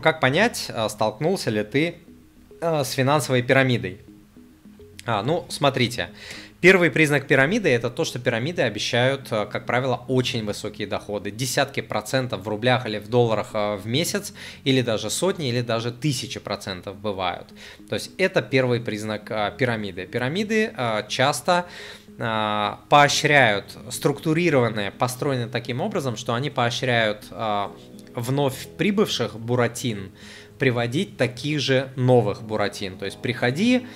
Как понять, а, столкнулся ли ты а, с финансовой пирамидой? А, ну, смотрите. Первый признак пирамиды это то, что пирамиды обещают, а, как правило, очень высокие доходы. Десятки процентов в рублях или в долларах в месяц, или даже сотни, или даже тысячи процентов бывают. То есть это первый признак пирамиды. Пирамиды часто поощряют, структурированные, построены таким образом, что они поощряют вновь прибывших буратин приводить таких же новых буратин. То есть приходи,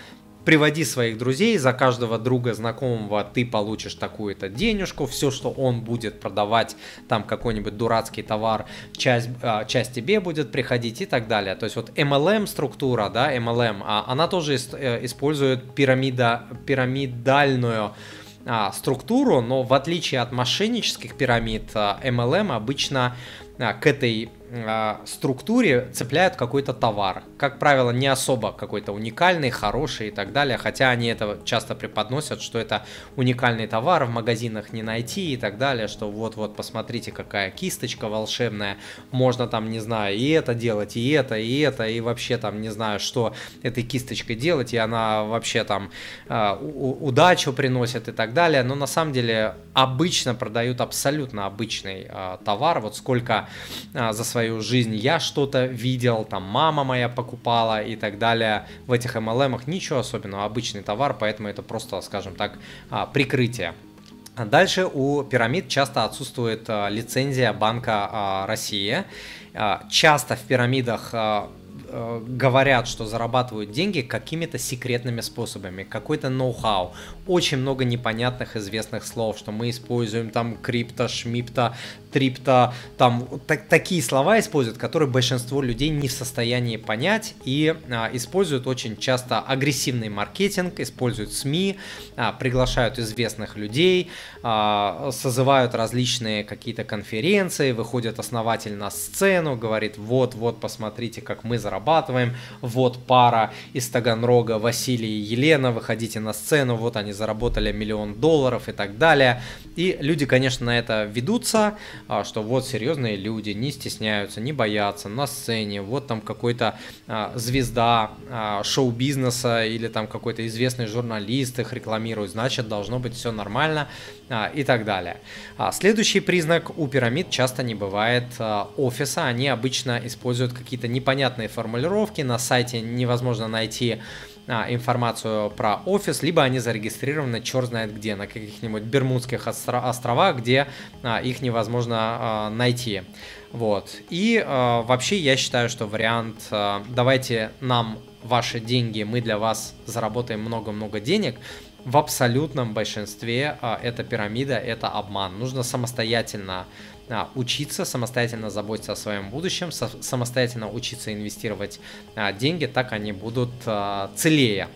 приводи своих друзей, за каждого друга знакомого ты получишь такую-то денежку, все, что он будет продавать, там какой-нибудь дурацкий товар, часть, а, часть тебе будет приходить и так далее. То есть вот MLM структура, да, MLM, а, она тоже э, использует пирамида, пирамидальную а, структуру, но в отличие от мошеннических пирамид, MLM обычно к этой а, структуре цепляют какой-то товар. Как правило, не особо какой-то уникальный, хороший и так далее, хотя они это часто преподносят, что это уникальный товар, в магазинах не найти и так далее, что вот-вот посмотрите, какая кисточка волшебная, можно там, не знаю, и это делать, и это, и это, и вообще там, не знаю, что этой кисточкой делать, и она вообще там э, удачу приносит и так далее, но на самом деле обычно продают абсолютно обычный товар, вот сколько э, за свою жизнь я что-то видел, там мама моя покупала и так далее. В этих MLM ничего особенного, обычный товар, поэтому это просто, скажем так, а, прикрытие. Дальше у пирамид часто отсутствует а, лицензия Банка а, России. Часто в пирамидах говорят, что зарабатывают деньги какими-то секретными способами, какой-то ноу-хау. Очень много непонятных известных слов, что мы используем там крипто, шмипто, трипто, там так, такие слова используют, которые большинство людей не в состоянии понять и а, используют очень часто агрессивный маркетинг, используют СМИ, а, приглашают известных людей, а, созывают различные какие-то конференции, выходит основатель на сцену, говорит, вот-вот, посмотрите, как мы зарабатываем вот пара из Таганрога, Василий и Елена, выходите на сцену, вот они заработали миллион долларов и так далее. И люди, конечно, на это ведутся, что вот серьезные люди не стесняются, не боятся на сцене, вот там какой-то а, звезда а, шоу-бизнеса или там какой-то известный журналист их рекламирует, значит должно быть все нормально и так далее. Следующий признак у пирамид часто не бывает офиса, они обычно используют какие-то непонятные формулировки, на сайте невозможно найти а, информацию про офис, либо они зарегистрированы черт знает где, на каких-нибудь Бермудских островах, где а, их невозможно а, найти. Вот. И а, вообще я считаю, что вариант а, «давайте нам ваши деньги, мы для вас заработаем много-много денег», в абсолютном большинстве а, эта пирамида, это обман. Нужно самостоятельно а, учиться, самостоятельно заботиться о своем будущем, самостоятельно учиться инвестировать а, деньги, так они будут целее.